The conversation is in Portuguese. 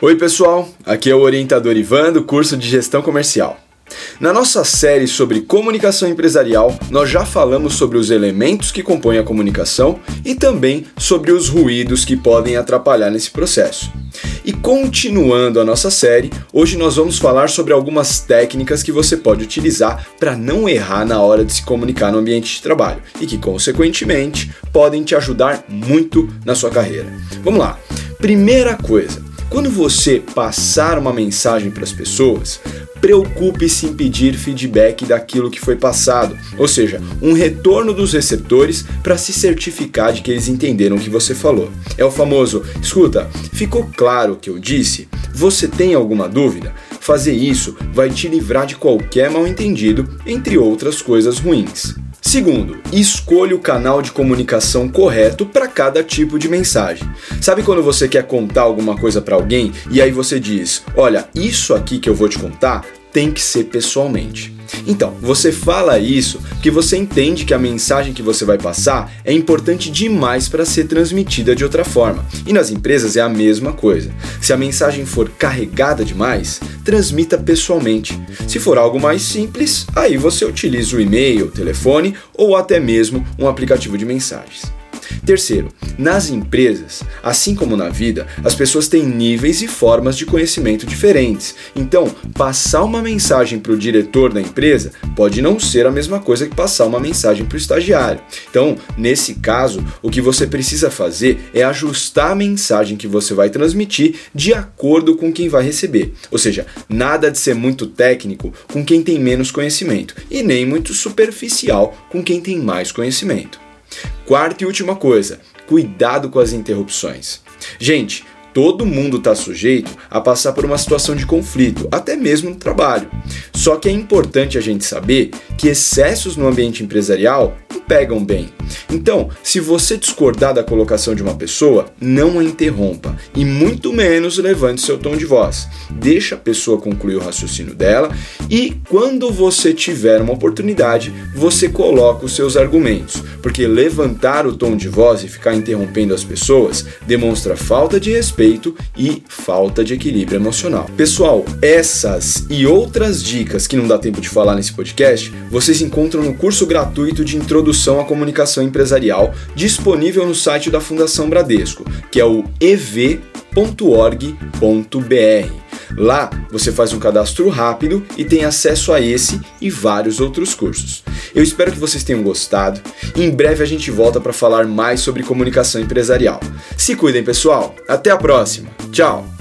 Oi, pessoal. Aqui é o orientador Ivan do curso de Gestão Comercial. Na nossa série sobre comunicação empresarial, nós já falamos sobre os elementos que compõem a comunicação e também sobre os ruídos que podem atrapalhar nesse processo. E continuando a nossa série, hoje nós vamos falar sobre algumas técnicas que você pode utilizar para não errar na hora de se comunicar no ambiente de trabalho e que, consequentemente, podem te ajudar muito na sua carreira. Vamos lá! Primeira coisa, quando você passar uma mensagem para as pessoas, preocupe-se em pedir feedback daquilo que foi passado, ou seja, um retorno dos receptores para se certificar de que eles entenderam o que você falou. É o famoso: escuta, ficou claro o que eu disse? Você tem alguma dúvida? Fazer isso vai te livrar de qualquer mal-entendido, entre outras coisas ruins. Segundo, escolha o canal de comunicação correto para cada tipo de mensagem. Sabe quando você quer contar alguma coisa para alguém e aí você diz: "Olha, isso aqui que eu vou te contar tem que ser pessoalmente". Então, você fala isso porque você entende que a mensagem que você vai passar é importante demais para ser transmitida de outra forma. E nas empresas é a mesma coisa. Se a mensagem for carregada demais, transmita pessoalmente. Se for algo mais simples, aí você utiliza o e-mail, telefone ou até mesmo um aplicativo de mensagens. Terceiro, nas empresas, assim como na vida, as pessoas têm níveis e formas de conhecimento diferentes. Então, passar uma mensagem para o diretor da empresa pode não ser a mesma coisa que passar uma mensagem para o estagiário. Então, nesse caso, o que você precisa fazer é ajustar a mensagem que você vai transmitir de acordo com quem vai receber. Ou seja, nada de ser muito técnico com quem tem menos conhecimento e nem muito superficial com quem tem mais conhecimento. Quarta e última coisa, cuidado com as interrupções. Gente, todo mundo está sujeito a passar por uma situação de conflito, até mesmo no trabalho. Só que é importante a gente saber que excessos no ambiente empresarial pegam bem. Então, se você discordar da colocação de uma pessoa, não a interrompa e muito menos levante seu tom de voz. Deixa a pessoa concluir o raciocínio dela e quando você tiver uma oportunidade, você coloca os seus argumentos, porque levantar o tom de voz e ficar interrompendo as pessoas demonstra falta de respeito e falta de equilíbrio emocional. Pessoal, essas e outras dicas que não dá tempo de falar nesse podcast, vocês encontram no curso gratuito de introdução Introdução à Comunicação Empresarial, disponível no site da Fundação Bradesco, que é o ev.org.br. Lá você faz um cadastro rápido e tem acesso a esse e vários outros cursos. Eu espero que vocês tenham gostado. Em breve a gente volta para falar mais sobre comunicação empresarial. Se cuidem, pessoal. Até a próxima. Tchau.